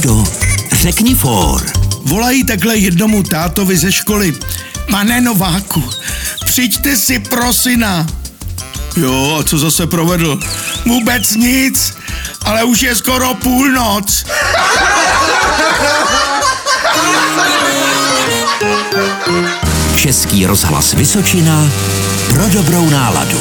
Láďo, řekni for. Volají takhle jednomu tátovi ze školy. Pane Nováku, přijďte si pro syna. Jo, a co zase provedl? Vůbec nic, ale už je skoro půlnoc. Český rozhlas Vysočina pro dobrou náladu.